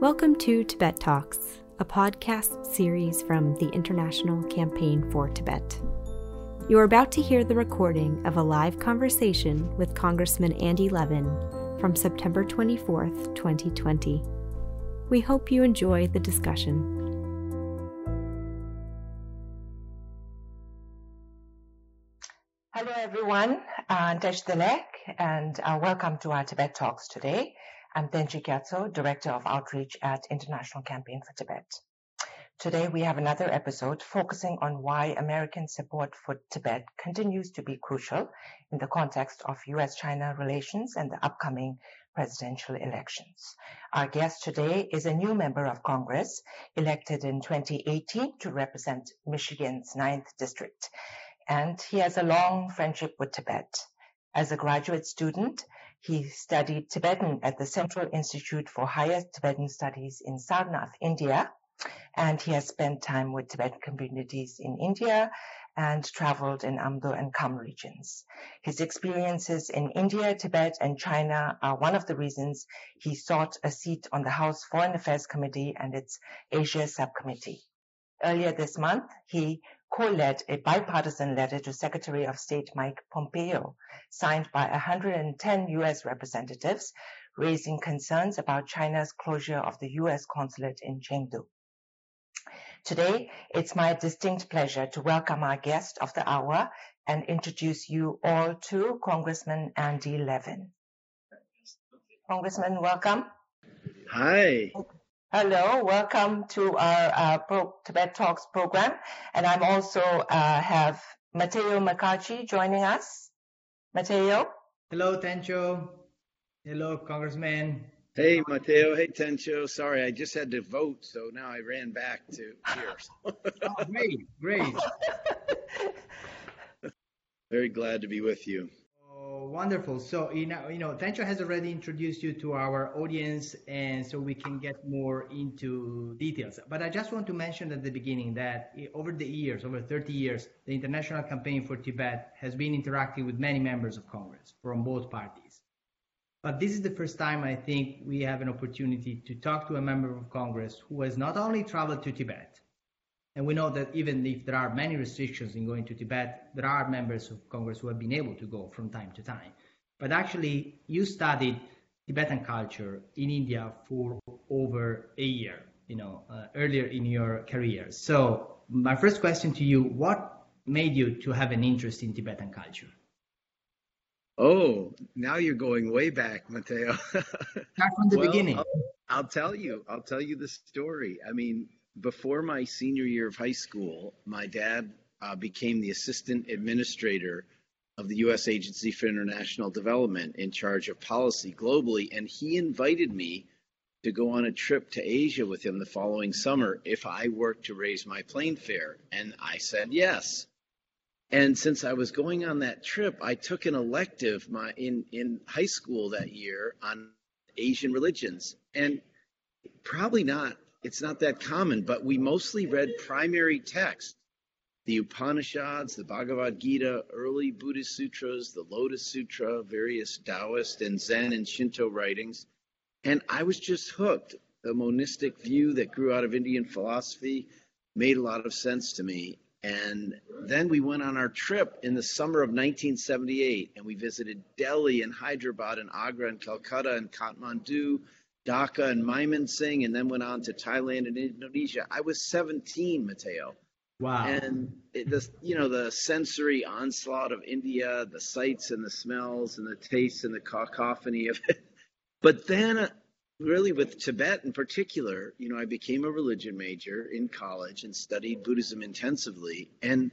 Welcome to Tibet Talks, a podcast series from the International Campaign for Tibet. You are about to hear the recording of a live conversation with Congressman Andy Levin from September 24th, 2020. We hope you enjoy the discussion. Hello, everyone. Uh, and uh, welcome to our Tibet Talks today. I'm Tencho Gyatso, Director of Outreach at International Campaign for Tibet. Today we have another episode focusing on why American support for Tibet continues to be crucial in the context of US-China relations and the upcoming presidential elections. Our guest today is a new member of Congress elected in 2018 to represent Michigan's 9th district. And he has a long friendship with Tibet. As a graduate student, he studied Tibetan at the Central Institute for Higher Tibetan Studies in Sarnath, India, and he has spent time with Tibetan communities in India and traveled in Amdo and Kham regions. His experiences in India, Tibet, and China are one of the reasons he sought a seat on the House Foreign Affairs Committee and its Asia Subcommittee. Earlier this month, he co-led a bipartisan letter to Secretary of State Mike Pompeo, signed by 110 U.S. representatives, raising concerns about China's closure of the U.S. consulate in Chengdu. Today, it's my distinct pleasure to welcome our guest of the hour and introduce you all to Congressman Andy Levin. Congressman, welcome. Hi. Hello, welcome to our uh, Pro Tibet Talks program. And I'm also uh, have Matteo Mecacci joining us. Matteo. Hello, Tencho. Hello, Congressman. Hey, Matteo. Hey, Tencho. Sorry, I just had to vote, so now I ran back to here. oh, great, great. Very glad to be with you wonderful. So, you know, you know, Tencho has already introduced you to our audience, and so we can get more into details. But I just want to mention at the beginning that eh, over the years, over 30 years, the International Campaign for Tibet has been interacting with many members of Congress from both parties. But this is the first time I think we have an opportunity to talk to a member of Congress who has not only traveled to Tibet, and we know that even if there are many restrictions in going to Tibet, there are members of Congress who have been able to go from time to time. But actually, you studied Tibetan culture in India for over a year, you know, uh, earlier in your career. So my first question to you, what made you to have an interest in Tibetan culture? Oh, now you're going way back, Matteo. Start from the well, beginning. I'll, I'll, tell you. I'll tell you the story. I mean, before my senior year of high school, my dad uh, became the assistant administrator of the U.S. Agency for International Development in charge of policy globally, and he invited me to go on a trip to Asia with him the following summer if I worked to raise my plane fare. And I said yes. And since I was going on that trip, I took an elective my, in, in high school that year on Asian religions. And probably not it's not that common, but we mostly read primary text the Upanishads, the Bhagavad Gita, early Buddhist sutras, the Lotus Sutra, various Taoist and Zen and Shinto writings. And I was just hooked. The monistic view that grew out of Indian philosophy made a lot of sense to me. And then we went on our trip in the summer of 1978 and we visited Delhi and Hyderabad and Agra and Calcutta and Kathmandu Dhaka and Mymensingh, and then went on to Thailand and Indonesia. I was 17, Matteo. Wow. And it, the, you know, the sensory onslaught of India, the sights and the smells and the tastes and the cacophony of it. But then, uh, really, with Tibet in particular, you know, I became a religion major in college and studied Buddhism intensively. And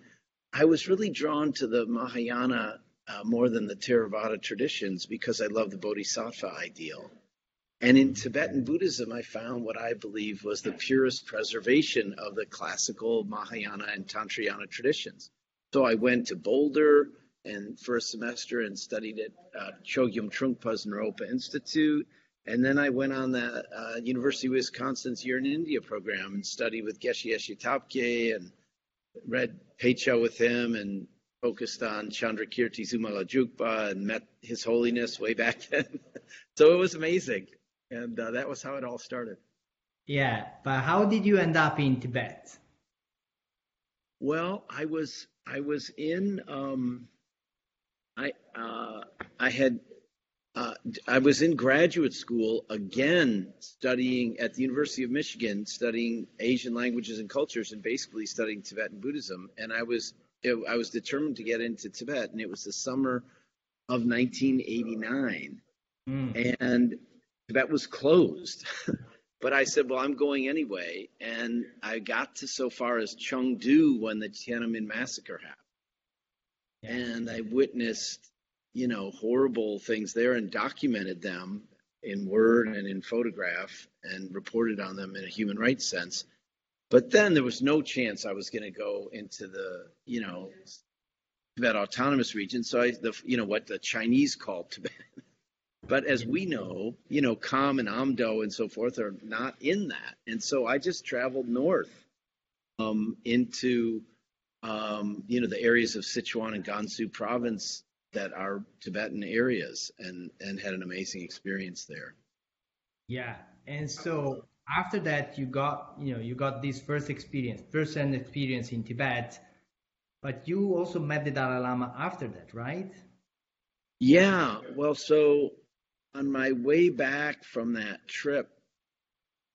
I was really drawn to the Mahayana uh, more than the Theravada traditions because I love the Bodhisattva ideal. And in Tibetan Buddhism, I found what I believe was the purest preservation of the classical Mahayana and Tantrayana traditions. So I went to Boulder and for a semester and studied at uh, Chogyam Trungpa's Naropa Institute. And then I went on the uh, University of Wisconsin's Year in India program and studied with Geshe Geshe Thapge and read Pecho with him and focused on Chandrakirti Zumala and met His Holiness way back then. so it was amazing and uh, that was how it all started. Yeah, but how did you end up in Tibet? Well, I was I was in um, I uh, I had uh, I was in graduate school again studying at the University of Michigan, studying Asian languages and cultures, and basically studying Tibetan Buddhism. And I was I was determined to get into Tibet, and it was the summer of 1989, mm. and Tibet was closed. but I said, well, I'm going anyway, and I got to so far as Chengdu when the Tiananmen massacre happened, and I witnessed, you know, horrible things there and documented them in word and in photograph and reported on them in a human rights sense. But then there was no chance I was going to go into the, you know, Tibet Autonomous Region. So I, the, you know, what the Chinese call Tibet. But as we know, you know, Kham and Amdo and so forth are not in that. And so I just traveled north um, into, um, you know, the areas of Sichuan and Gansu province that are Tibetan areas and, and had an amazing experience there. Yeah. And so after that, you got, you know, you got this first experience, first-hand experience in Tibet, but you also met the Dalai Lama after that, right? Yeah. Well, so on my way back from that trip,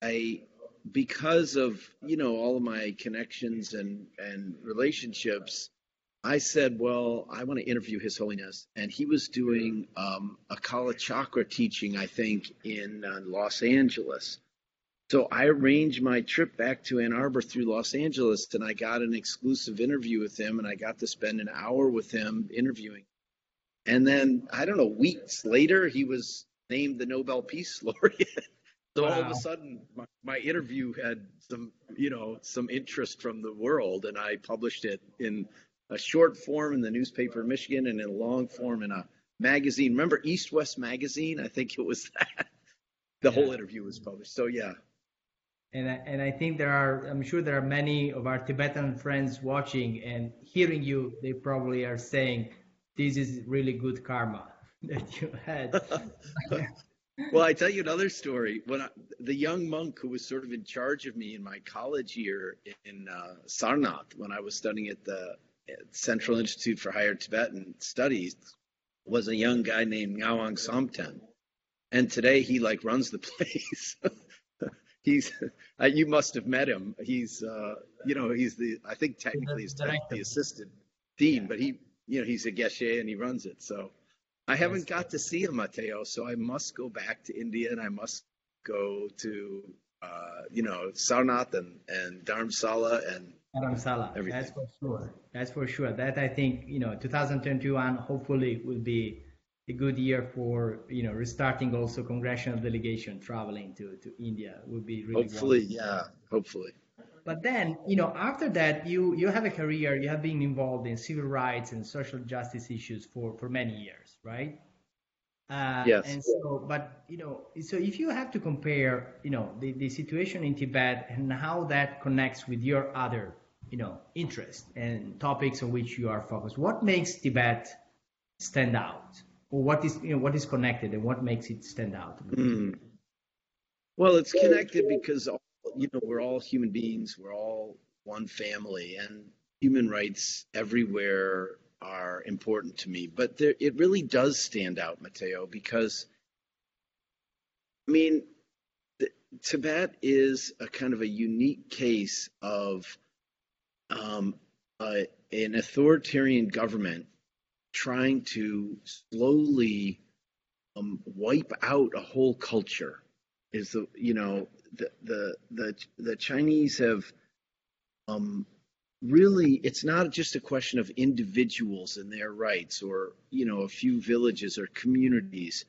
I because of you know all of my connections and and relationships, I said, well, I want to interview His Holiness, and he was doing um, a Kala Chakra teaching, I think, in uh, Los Angeles. So I arranged my trip back to Ann Arbor through Los Angeles, and I got an exclusive interview with him, and I got to spend an hour with him interviewing. And then I don't know, weeks later, he was named the Nobel Peace Laureate. so wow. all of a sudden, my, my, interview had some, you know, some interest from the world, and I published it in a short form in the newspaper in Michigan and in a long form in a magazine. Remember East West Magazine? I think it was that. The yeah. whole interview was published. So yeah. And I, and I think there are, I'm sure there are many of our Tibetan friends watching and hearing you. They probably are saying, "This is really good karma." that you had. well, I tell you another story. When I, the young monk who was sort of in charge of me in my college year in uh, Sarnath, when I was studying at the Central Institute for Higher Tibetan Studies, was a young guy named Ngawang Samten, and today he like runs the place. he's uh, you must have met him. He's uh, you know he's the I think technically he's the assistant dean, but he you know he's a geshe and he runs it. So I haven't got to see him, Matteo, so I must go back to India and I must go to, uh, you know, Sarnath and, and Dharamsala and Dharamsala. Everything. That's for sure. That's for sure. That I think, you know, 2021 hopefully will be a good year for, you know, restarting also congressional delegation traveling to, to India would be really Hopefully, wonderful. yeah, hopefully but then you know after that you you have a career you have been involved in civil rights and social justice issues for for many years right uh, yes. And so, but you know, so if you have to compare, you know, the, the situation in Tibet and how that connects with your other, you know, interests and topics on which you are focused, what makes Tibet stand out, or what is you know what is connected and what makes it stand out? Mm. Well, it's connected because you know, we're all human beings, we're all one family, and human rights everywhere are important to me. But there, it really does stand out, Matteo, because I mean, the, Tibet is a kind of a unique case of um, an authoritarian government trying to slowly um, wipe out a whole culture. Is the you know the the the, the Chinese have um, really it's not just a question of individuals and their rights or you know a few villages or communities.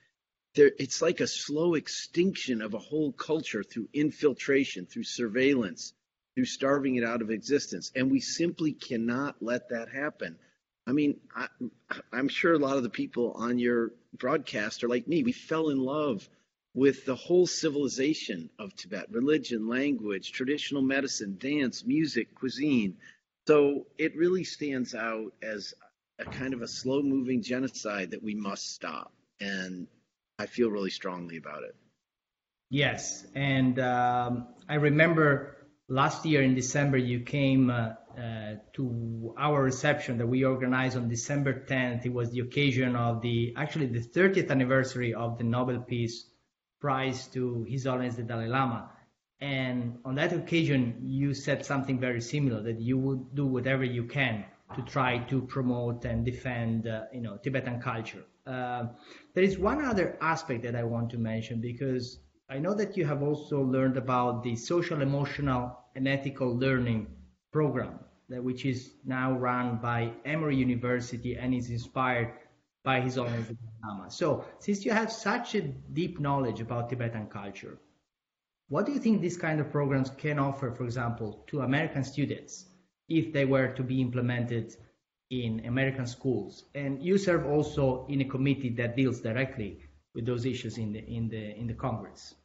There it's like a slow extinction of a whole culture through infiltration through surveillance through starving it out of existence. And we simply cannot let that happen. I mean I, i'm sure a lot of the people on your broadcast are like me. We fell in love with the whole civilization of Tibet religion, language, traditional medicine, dance, music, cuisine. So it really stands out as a kind of a slow moving genocide that we must stop. And I feel really strongly about it. Yes, and um, I remember last year in December you came uh, uh, to our reception that we organized on December 10th. It was the occasion of the actually the 30th anniversary of the Nobel Peace Prize to His Holiness the Dalai Lama. And on that occasion, you said something very similar that you would do whatever you can to try to promote and defend, uh, you know, Tibetan culture. Uh, there is one other aspect that I want to mention because I know that you have also learned about the social, emotional, and ethical learning program, that, which is now run by Emory University and is inspired by His Holiness So, since you have such a deep knowledge about Tibetan culture, what do you think these kind of programs can offer, for example, to American students if they were to be implemented in American schools? And you serve also in a committee that deals directly with those issues in the in the in the Congress.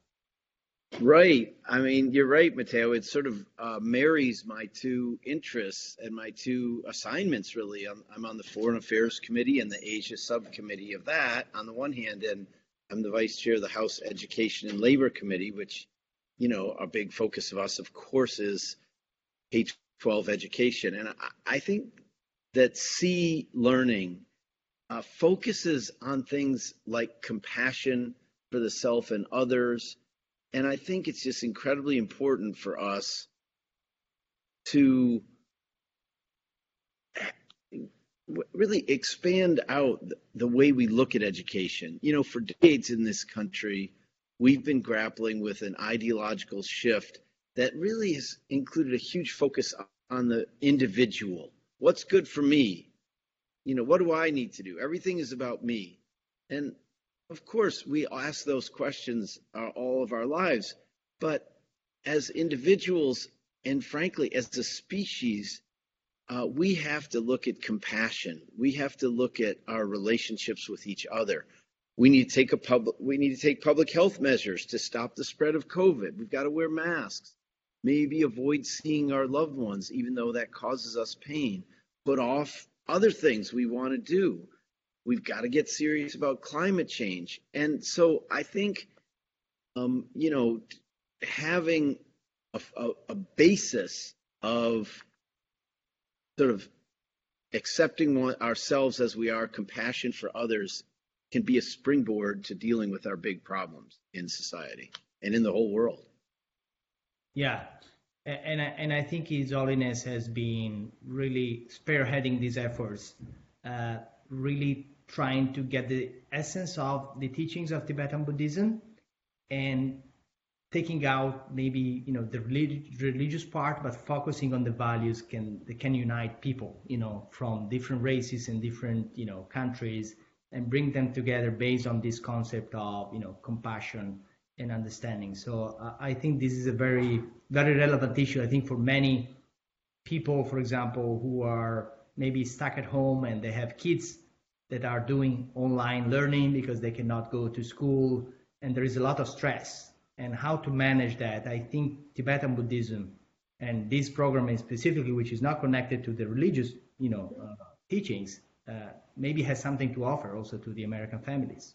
Right. I mean, you're right, Matteo. It sort of uh, marries my two interests and my two assignments, really. I'm, I'm, on the Foreign Affairs Committee and the Asia Subcommittee of that, on the one hand, and I'm the Vice Chair of the House Education and Labor Committee, which, you know, a big focus of us, of course, is K 12 education. And I, I think that SEE learning uh, focuses on things like compassion for the self and others and I think it's just incredibly important for us to really expand out the way we look at education. You know, for decades in this country, we've been grappling with an ideological shift that really has included a huge focus on the individual. What's good for me? You know, what do I need to do? Everything is about me. And of course, we ask those questions uh, all of our lives, but as individuals and frankly, as a species, uh, we have to look at compassion. We have to look at our relationships with each other. We need to take a public. We need to take public health measures to stop the spread of COVID. We've got to wear masks. Maybe avoid seeing our loved ones, even though that causes us pain. Put off other things we want to do. We've got to get serious about climate change. And so I think, um, you know, having a, a, a basis of sort of accepting ourselves as we are, compassion for others, can be a springboard to dealing with our big problems in society and in the whole world. Yeah. And I, and I think His Holiness has been really spearheading these efforts, uh, really trying to get the essence of the teachings of Tibetan Buddhism and taking out maybe you know the religious part but focusing on the values can that can unite people you know from different races and different you know countries and bring them together based on this concept of you know compassion and understanding. So uh, i think this is a very very relevant issue i think for many people for example who are maybe stuck at home and they have kids that are doing online learning because they cannot go to school and there is a lot of stress. And how to manage that? I think tibetan buddhism and this program specifically which is not connected to the religious you know uh, teachings uh, maybe has something to offer also to the american families.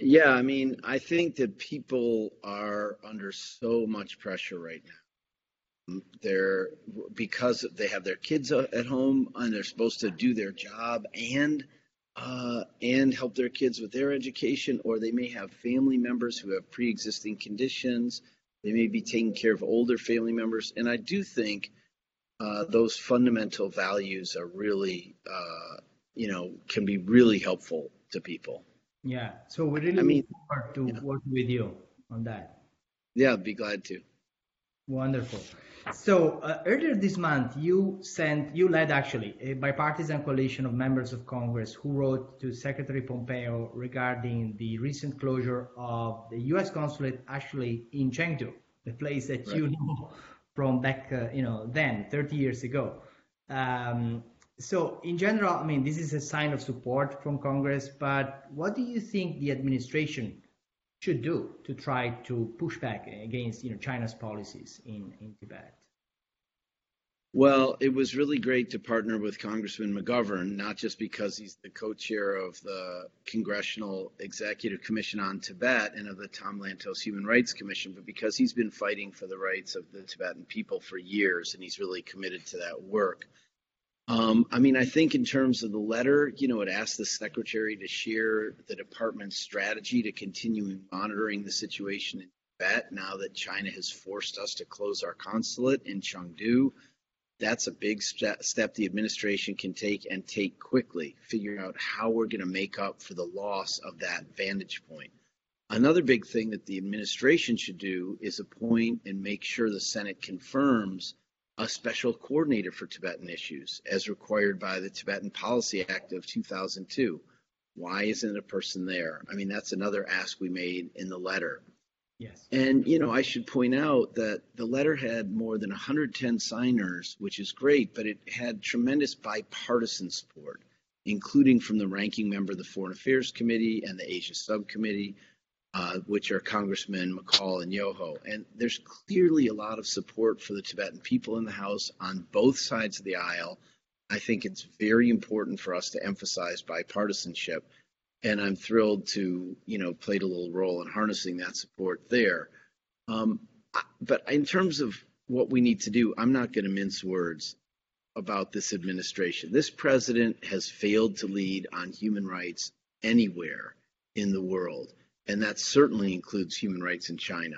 Yeah i mean i think that people are under so much pressure right now they're because they have their kids at home and they're supposed to do their job and uh, and help their kids with their education, or they may have family members who have pre-existing conditions. They may be taking care of older family members, and I do think uh, those fundamental values are really, uh, you know, can be really helpful to people. Yeah. So we really I mean, look forward to yeah. work with you on that. Yeah, I'd be glad to. Wonderful. So uh, earlier this month, you sent, you led actually a bipartisan coalition of members of Congress who wrote to Secretary Pompeo regarding the recent closure of the U.S. consulate actually in Chengdu, the place that right. you know from back, uh, you know, then 30 years ago. Um, so in general, I mean, this is a sign of support from Congress, but what do you think the administration should do to try to push back against you know China's policies in, in Tibet? Well, it was really great to partner with Congressman McGovern, not just because he's the co-chair of the Congressional Executive Commission on Tibet and of the Tom Lantos Human Rights Commission, but because he's been fighting for the rights of the Tibetan people for years and he's really committed to that work. Um, I mean, I think in terms of the letter, you know, it asked the secretary to share the department's strategy to continue monitoring the situation in Tibet now that China has forced us to close our consulate in Chengdu that's a big step the administration can take and take quickly, figuring out how we're going to make up for the loss of that vantage point. Another big thing that the administration should do is appoint and make sure the Senate confirms a special coordinator for Tibetan issues, as required by the Tibetan Policy Act of 2002. Why isn't a person there? I mean, that's another ask we made in the letter. Yes. And, you know, I should point out that the letter had more than 110 signers, which is great, but it had tremendous bipartisan support, including from the ranking member of the Foreign Affairs Committee and the Asia Subcommittee, uh, which are Congressmen McCall and Yoho. And there's clearly a lot of support for the Tibetan people in the House on both sides of the aisle. I think it's very important for us to emphasize bipartisanship and I'm thrilled to, you know, played a little role in harnessing that support there. Um, but in terms of what we need to do, I'm not going to mince words about this administration. This president has failed to lead on human rights anywhere in the world, and that certainly includes human rights in China.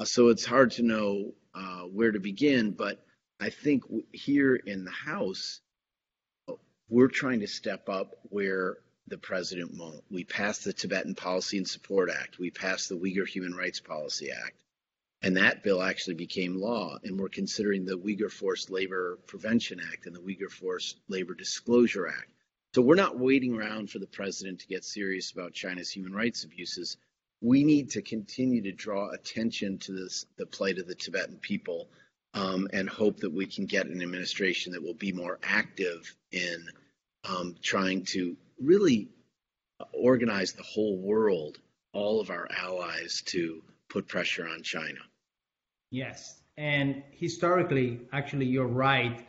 Uh, so it's hard to know uh, where to begin, but I think here in the House, we're trying to step up where the president won't. We passed the Tibetan Policy and Support Act. We passed the Uyghur Human Rights Policy Act. And that bill actually became law. And we're considering the Uyghur Forced Labor Prevention Act and the Uyghur Forced Labor Disclosure Act. So we're not waiting around for the president to get serious about China's human rights abuses. We need to continue to draw attention to this, the plight of the Tibetan people um, and hope that we can get an administration that will be more active in um, trying to really organize the whole world, all of our allies, to put pressure on China. Yes. And historically, actually, you're right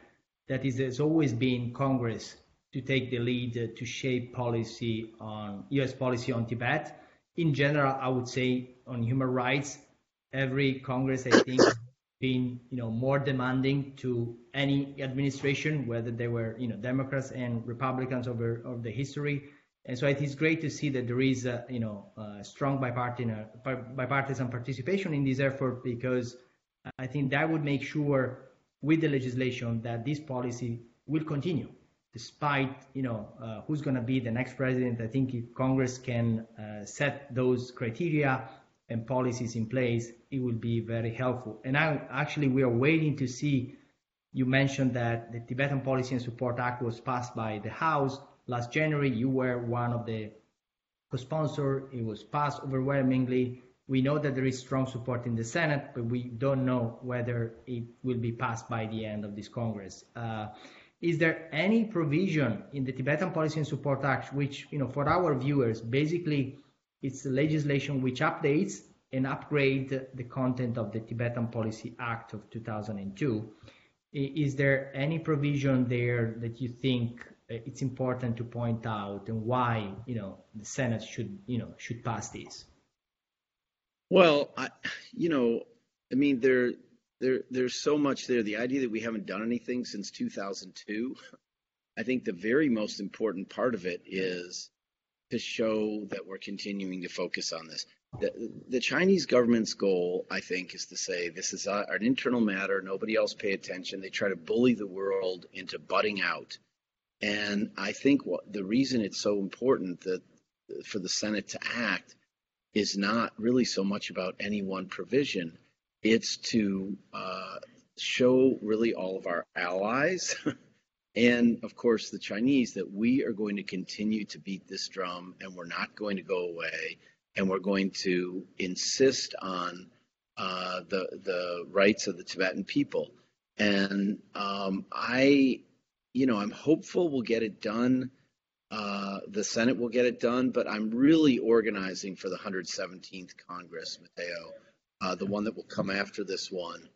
that it has always been Congress to take the lead to shape policy on US policy on Tibet. In general, I would say on human rights, every Congress, I think, has been you know more demanding to any administration, whether they were you know Democrats and Republicans over over the history. And so it is great to see that there is a, you know a strong bipartisan bipartisan participation in this effort because I think that would make sure with the legislation that this policy will continue despite you know uh, who's going to be the next president. I think if Congress can uh, set those criteria and policies in place, it will be very helpful. And now, actually, we are waiting to see. You mentioned that the Tibetan Policy and Support Act was passed by the House last January. You were one of the co-sponsors. It was passed overwhelmingly. We know that there is strong support in the Senate, but we don't know whether it will be passed by the end of this Congress. Uh, is there any provision in the Tibetan Policy and Support Act, which, you know, for our viewers, basically it's legislation which updates and upgrade the content of the Tibetan Policy Act of 2002. Is there any provision there that you think uh, it's important to point out and why, you know, the Senate should, you know, should pass this? Well, I, you know, I mean, there, there, there's so much there. The idea that we haven't done anything since 2002, I think the very most important part of it is to show that we're continuing to focus on this. The, the Chinese government's goal, I think, is to say this is a, an internal matter. Nobody else pay attention. They try to bully the world into butting out. And I think what, the reason it's so important that for the Senate to act is not really so much about any one provision. It's to uh, show really all of our allies and of course the Chinese that we are going to continue to beat this drum and we're not going to go away and we're going to insist on uh, the the rights of the Tibetan people. And um, I, you know, I'm hopeful we'll get it done. Uh, the Senate will get it done, but I'm really organizing for the 117th Congress, Matteo, uh, the one that will come after this one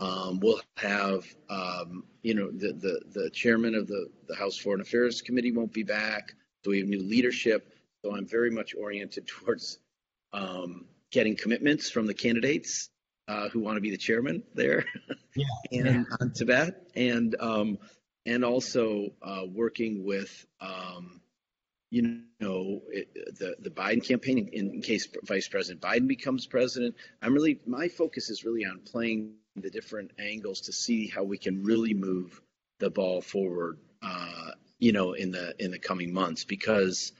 Um, we'll have, um, you know, the, the, the chairman of the, the House Foreign Affairs Committee won't be back. So we have new leadership. So I'm very much oriented towards um, getting commitments from the candidates uh, who want to be the chairman there Yeah. and yeah. on Tibet, and um, and also uh, working with um, you know it, the the Biden campaign in, in case Vice President Biden becomes president. I'm really my focus is really on playing the different angles to see how we can really move the ball forward. Uh, you know, in the in the coming months because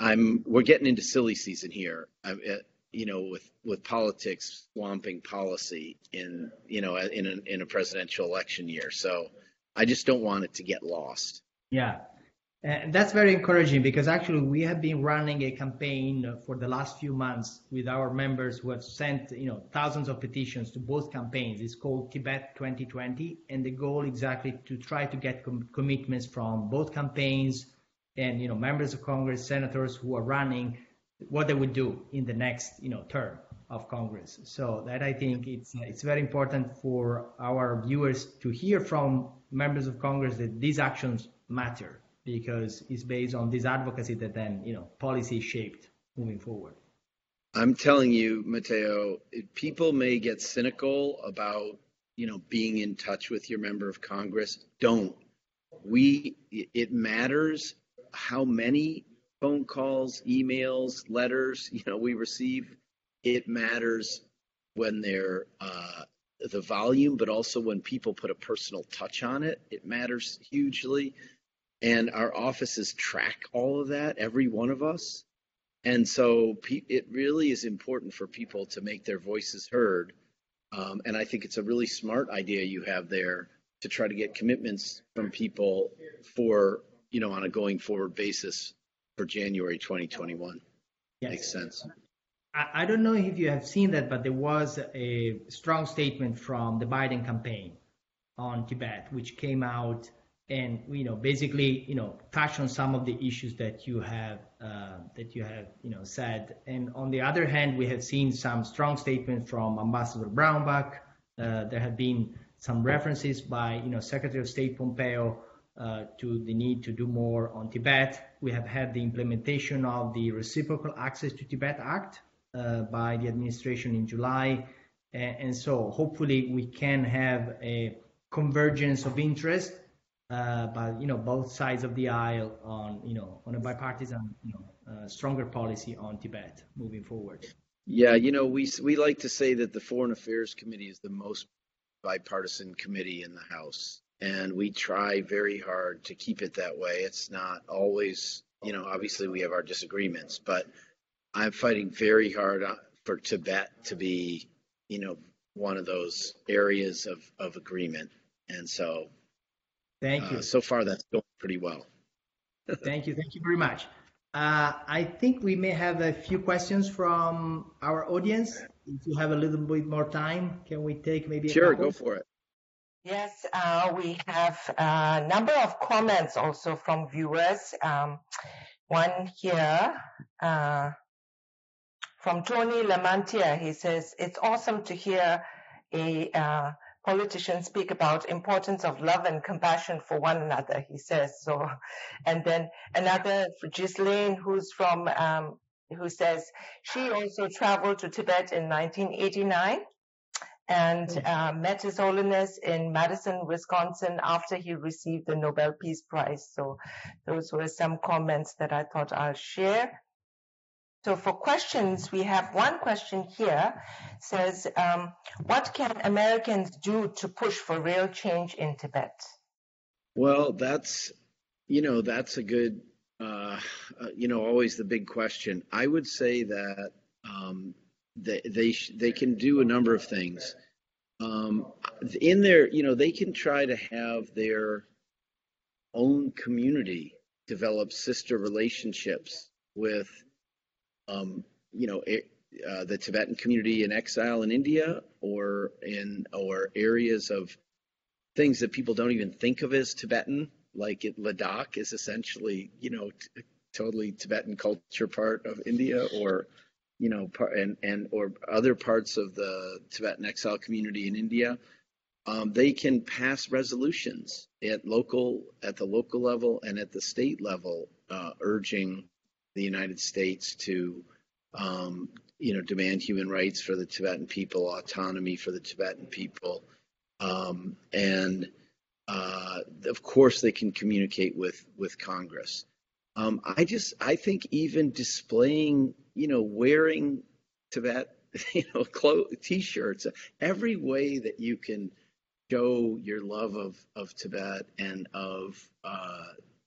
I'm we're getting into silly season here. I, uh, you know, with with politics swamping policy in you know in a, in a presidential election year. So I just don't want it to get lost. Yeah. And that's very encouraging because actually we have been running a campaign for the last few months with our members who have sent, you know, thousands of petitions to both campaigns. It's called Tibet 2020 and the goal exactly to try to get com- commitments from both campaigns and, you know, members of Congress, senators who are running what they would do in the next, you know, term of Congress. So that I think it's it's very important for our viewers to hear from members of Congress that these actions matter because it's based on this advocacy that then you know policy is shaped moving forward. I'm telling you, Matteo, people may get cynical about you know being in touch with your member of Congress. Don't. We it matters how many phone calls, emails, letters you know we receive. It matters when they're uh, the volume, but also when people put a personal touch on it. It matters hugely and our offices track all of that every one of us. And so it really is important for people to make their voices heard. Um, and i think it's a really smart idea you have there to try to get commitments from people for you know on a going forward basis for january 2021 yes. makes sense. I, I don't know if you have seen that but there was a strong statement from the biden campaign on tibet which came out and you know basically you know touch on some of the issues that you have uh, that you have you know said. And on the other hand we have seen some strong statements from ambassador brownback. Uh, there have been some references by you know secretary of state pompeo uh, to the need to do more on tibet. We have had the implementation of the reciprocal access to tibet act uh, by the administration in july. And, and so hopefully we can have a convergence of interest uh, but you know both sides of the aisle on you know on a bipartisan you know uh, stronger policy on Tibet moving forward. Yeah, you know we we like to say that the Foreign Affairs Committee is the most bipartisan committee in the House, and we try very hard to keep it that way. It's not always you know obviously we have our disagreements, but I'm fighting very hard uh, for Tibet to be you know one of those areas of of agreement, and so Thank you. Uh, so far, that's going pretty well. thank you. Thank you very much. Uh, I think we may have a few questions from our audience. If you have a little bit more time, can we take maybe a Sure, go for it. Yes, uh, we have a number of comments also from viewers. Um, one here uh, from Tony Lamantia. He says, it's awesome to hear a uh, politicians speak about importance of love and compassion for one another, he says. So, and then another, Ghislaine, who's from, um, who says she also traveled to Tibet in 1989 and mm. uh, met His Holiness in Madison, Wisconsin after he received the Nobel Peace Prize. So those were some comments that I thought I'll share. So for questions, we have one question here. Says, um, what can Americans do to push for real change in Tibet? Well, that's you know that's a good uh, uh, you know always the big question. I would say that um, they they they can do a number of things. Um, in their you know they can try to have their own community develop sister relationships with um, you know, uh, the Tibetan community in exile in India or in or areas of things that people don't even think of as Tibetan, like it, Ladakh is essentially, you know, t- totally Tibetan culture part of India, or you know, par- and and or other parts of the Tibetan exile community in India. um, they can pass resolutions at local, at the local level and at the state level, uh, urging the United States to, um, you know, demand human rights for the Tibetan people, autonomy for the Tibetan people, um, and uh, of course they can communicate with with Congress. Um, I just I think even displaying, you know, wearing Tibet, you know, clothes, t-shirts, every way that you can show your love of of Tibet and of uh,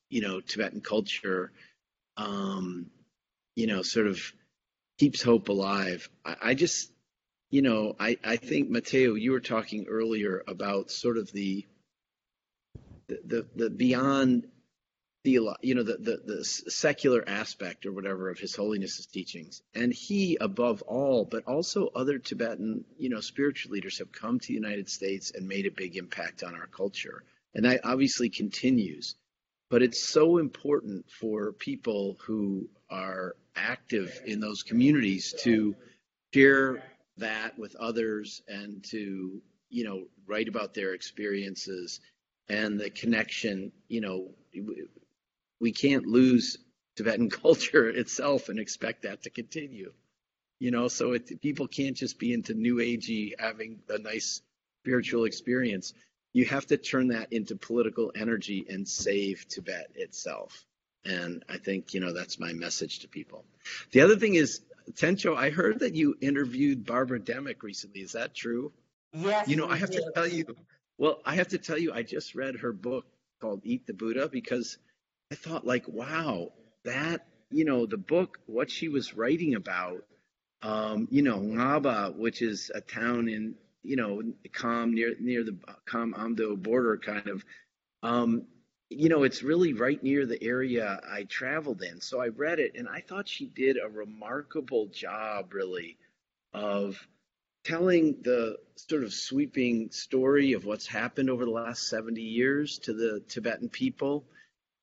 you know Tibetan culture, um, you know, sort of keeps hope alive. I, I just, you know, I I think Matteo, you were talking earlier about sort of the the the, the beyond the you know the, the the secular aspect or whatever of his holiness's teachings. And he above all but also other tibetan you know spiritual leaders have come to the united states and made a big impact on our culture. And that obviously continues but it's so important for people who are active in those communities to share that with others and to you know write about their experiences and the connection you know we can't lose Tibetan culture itself and expect that to continue. You know, so it, people can't just be into new agey having a nice spiritual experience. You have to turn that into political energy and save Tibet itself. And I think, you know, that's my message to people. The other thing is, Tencho, I heard that you interviewed Barbara Demick recently. Is that true? Yes. You know, I have to tell you, well, I have to tell you, I just read her book called Eat the Buddha because I thought like, wow, that you know the book, what she was writing about, um, you know, Ngaba, which is a town in you know Kham near near the Kham Amdo border, kind of. Um, you know, it's really right near the area I traveled in. So I read it and I thought she did a remarkable job, really, of telling the sort of sweeping story of what's happened over the last 70 years to the Tibetan people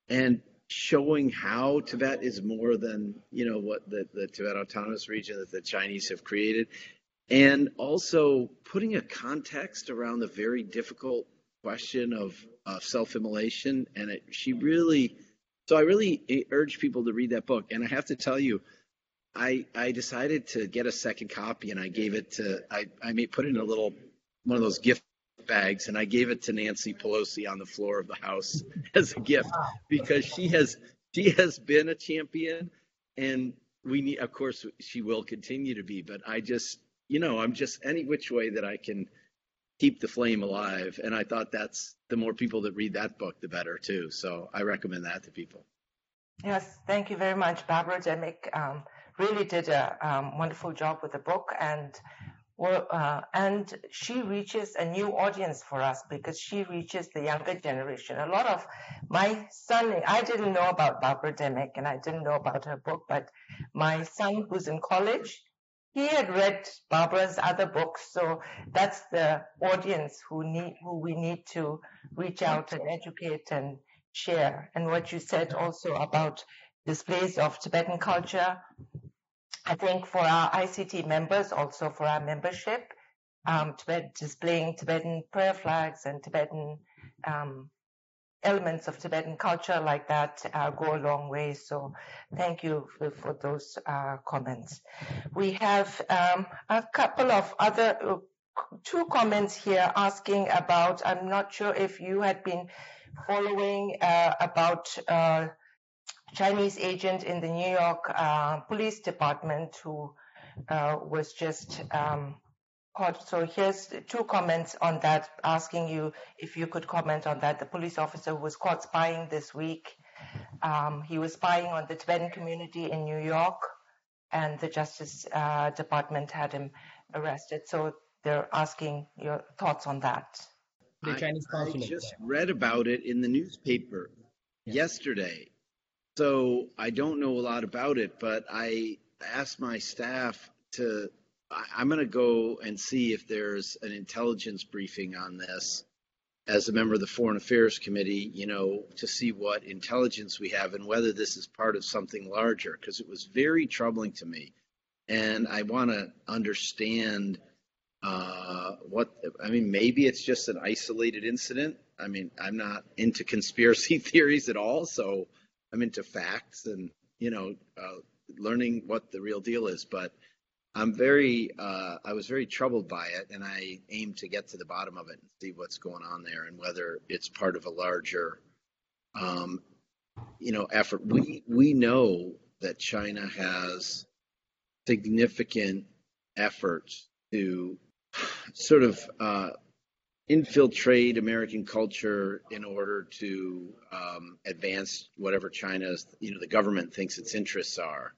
and showing how Tibet is more than you know what the, the Tibet Autonomous Region that the Chinese have created, and also putting a context around the very difficult question of uh, self-immolation. And it, she really, so I really urge people to read that book. And I have to tell you, I I decided to get a second copy, and I gave it to I I may put in a little one of those gift bags and I gave it to Nancy Pelosi on the floor of the House as a gift because she has she has been a champion and we need of course she will continue to be but I just you know I'm just any which way that I can keep the flame alive and I thought that's the more people that read that book the better too so I recommend that to people. Yes, thank you very much. Barbara Demick um, really did a um, wonderful job with the book and uh, and she reaches a new audience for us because she reaches the younger generation. A lot of my son, I didn't know about Barbara Demick and I didn't know about her book, but my son who's in college, he had read Barbara's other books. So that's the audience who need, who we need to reach out and educate and share. And what you said also about displays of Tibetan culture, I think for our ICT members, also for our membership, um, Tibet, displaying Tibetan prayer flags and Tibetan um, elements of Tibetan culture like that uh, go a long way. So thank you for, for those uh, comments. We have um, a couple of other, uh, two comments here asking about, I'm not sure if you had been following uh, about uh, Chinese agent in the New York Police Department who was just um. So here's two comments on that, asking you if you could comment on that. The police officer who was caught spying this week. Um, he was spying on the Tibetan community in New York, and the Justice uh, Department had him arrested. So they're asking your thoughts on that. The Chinese consulate. I just read about it in the newspaper yeah. yesterday so I don't know a lot about it, but I asked my staff to. I'm going to go and see if there's an intelligence briefing on this as a member of the Foreign Affairs Committee, you know, to see what intelligence we have and whether this is part of something larger, because it was very troubling to me. And I want to understand Uh, what I mean, maybe it's just an isolated incident. I mean, I'm not into conspiracy theories at all, so I'm into facts and you know, uh, learning what the real deal is. But I'm very, uh, I was very troubled by it, and I aim to get to the bottom of it and see what's going on there and whether it's part of a larger, um, you know, effort. We we know that China has significant efforts to sort of uh, infiltrate American culture in order to um, advance whatever China's, you know, the government thinks its interests are.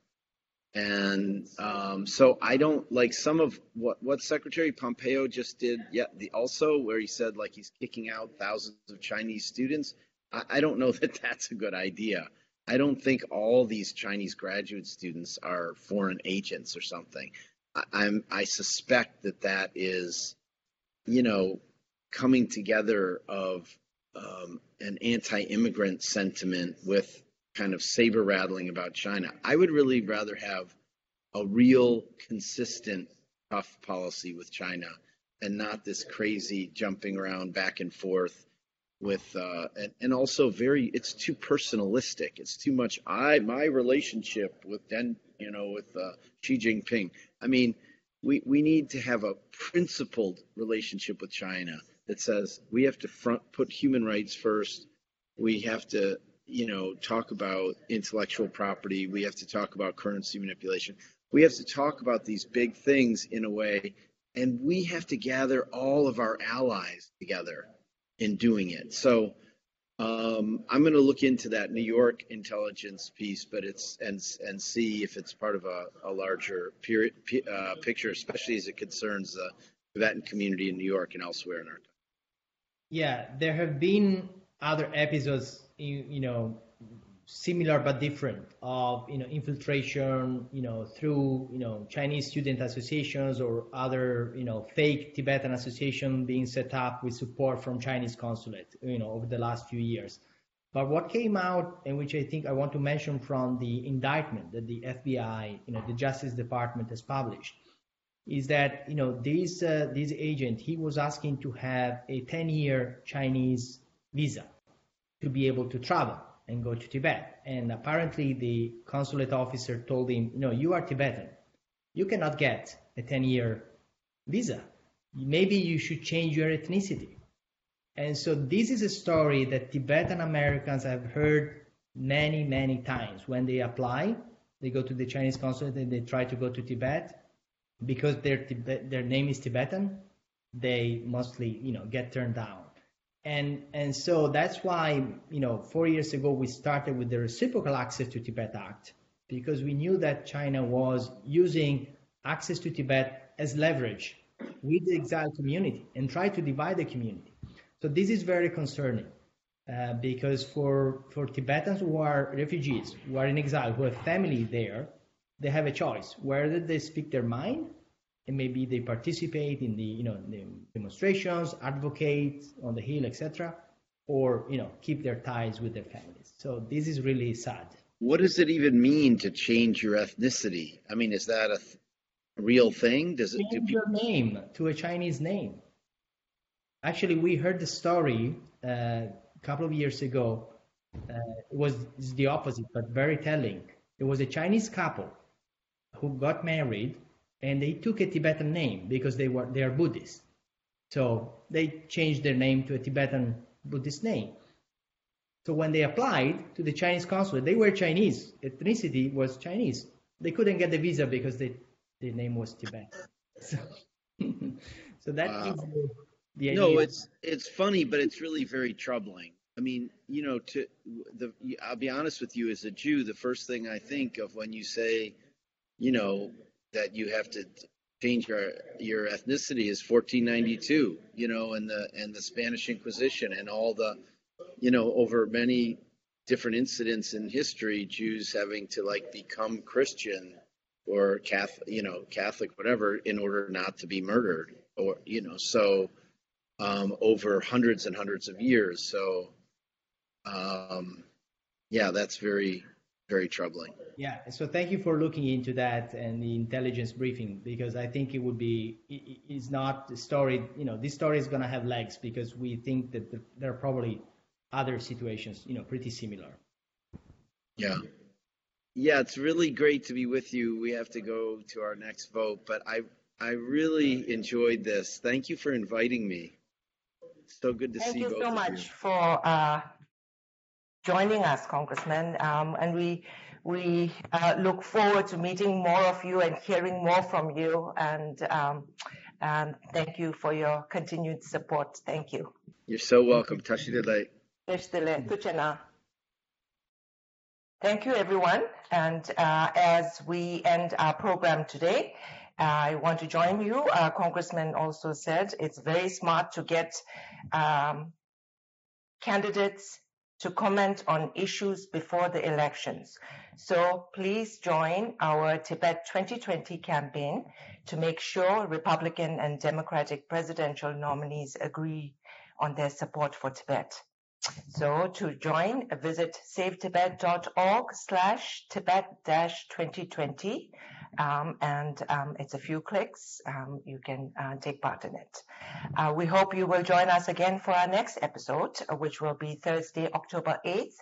And um, so I don't like some of what what Secretary Pompeo just did. Yeah, the also where he said like he's kicking out thousands of Chinese students. I, I don't know that that's a good idea. I don't think all these Chinese graduate students are foreign agents or something. I, I'm I suspect that that is, you know, coming together of um, an anti-immigrant sentiment with kind of saber rattling about China. I would really rather have a real consistent tough policy with China and not this crazy jumping around back and forth with uh, and, and also very it's too personalistic. It's too much i my relationship with then you know with uh, xi jinping. I mean we we need to have a principled relationship with china that says we have to front put human rights first. We have to you know talk about intellectual property we have to talk about currency manipulation we have to talk about these big things in a way and we have to gather all of our allies together in doing it. So um, I'm going to look into that New York intelligence piece, but it's and and see if it's part of a, a larger period, uh, picture, especially as it concerns the Tibetan community in New York and elsewhere in our country. Yeah, there have been other episodes, you, you know, similar but different of you know infiltration you know through you know Chinese student associations or other you know fake Tibetan association being set up with support from Chinese consulate you know over the last few years. But what came out, and which I think I want to mention from the indictment that the FBI, you know, the Justice Department has published, is that you know this uh, this agent he was asking to have a 10-year Chinese visa to be able to travel and go to Tibet. And apparently the consulate officer told him, no, you are Tibetan. You cannot get a 10 year visa. Maybe you should change your ethnicity. And so this is a story that Tibetan Americans have heard many, many times. When they apply, they go to the Chinese consulate and they try to go to Tibet. Because their, their name is Tibetan, they mostly, you know, get turned down and and so that's why you know four years ago we started with the reciprocal access to tibet act because we knew that china was using access to tibet as leverage with the exiled community and try to divide the community. So this is very concerning uh, because for for tibetans who are refugees who are in exile who have family there they have a choice whether they speak their mind and maybe they participate in the you know the demonstrations, advocate on the hill, etc., or you know keep their ties with their families. So this is really sad. What does it even mean to change your ethnicity? I mean, is that a th- real thing? Does it change do your name to a Chinese name? Actually, we heard the story uh, a couple of years ago. Uh, it was the opposite, but very telling. It was a Chinese couple who got married and they took a Tibetan name because they were they are Buddhist. So they changed their name to a Tibetan Buddhist name. So when they applied to the Chinese consulate, they were Chinese. Ethnicity was Chinese. They couldn't get the visa because they, their name was Tibet. So, so that wow. gives you the idea. No, it's it's funny, but it's really very troubling. I mean, you know, to the I'll be honest with you, as a Jew, the first thing I think of when you say, you know, that you have to change your your ethnicity is 1492 you know and the and the spanish inquisition and all the you know over many different incidents in history jews having to like become christian or catholic you know catholic whatever in order not to be murdered or you know so um, over hundreds and hundreds of years. So um, yeah that's very very troubling. Yeah, so thank you for looking into that and the intelligence briefing because I think it would be it's not the story. You know, this story is going to have legs because we think that there are probably other situations, you know, pretty similar. Yeah. Yeah, it's really great to be with you. We have to go to our next vote, but I I really enjoyed this. Thank you for inviting me. So good to Thank see you both so of much you. for uh, joining us, Congressman. Um, and we we uh, look forward to meeting more of you and hearing more from you. And um, um, thank you for your continued support. Thank you. You're so welcome. Tashi delek. Tuchena. Thank you, everyone. And uh, as we end our program today, I want to join you. Uh, Congressman also said it's very smart to get um, candidates to comment on issues before the elections. So please join our Tibet 2020 campaign to make sure Republican and Democratic presidential nominees agree on their support for Tibet. So to join, visit savetibet.org slash Tibet-2020 um, and um, it's a few clicks. Um, you can uh, take part in it. Uh, we hope you will join us again for our next episode, uh, which will be Thursday, October 8th.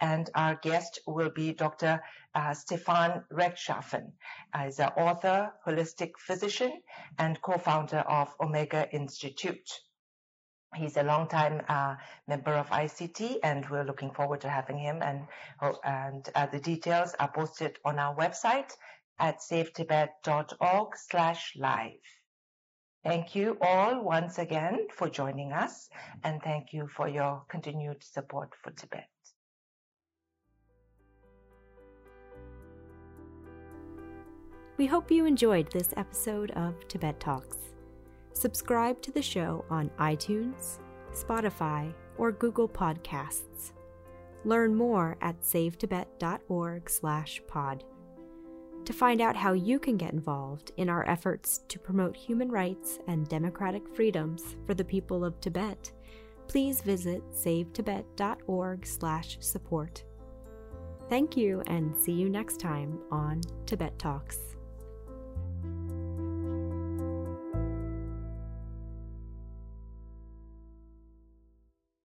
And our guest will be Dr. Uh, Stefan Rechtschaffen. Uh, he's an author, holistic physician, and co-founder of Omega Institute. He's a longtime uh, member of ICT, and we're looking forward to having him. And, oh, and uh, the details are posted on our website at savetibet.org slash live. Thank you all once again for joining us, and thank you for your continued support for Tibet. We hope you enjoyed this episode of Tibet Talks. Subscribe to the show on iTunes, Spotify, or Google Podcasts. Learn more at savetibet.org/pod. To find out how you can get involved in our efforts to promote human rights and democratic freedoms for the people of Tibet, please visit savetibet.org/support. Thank you and see you next time on Tibet Talks.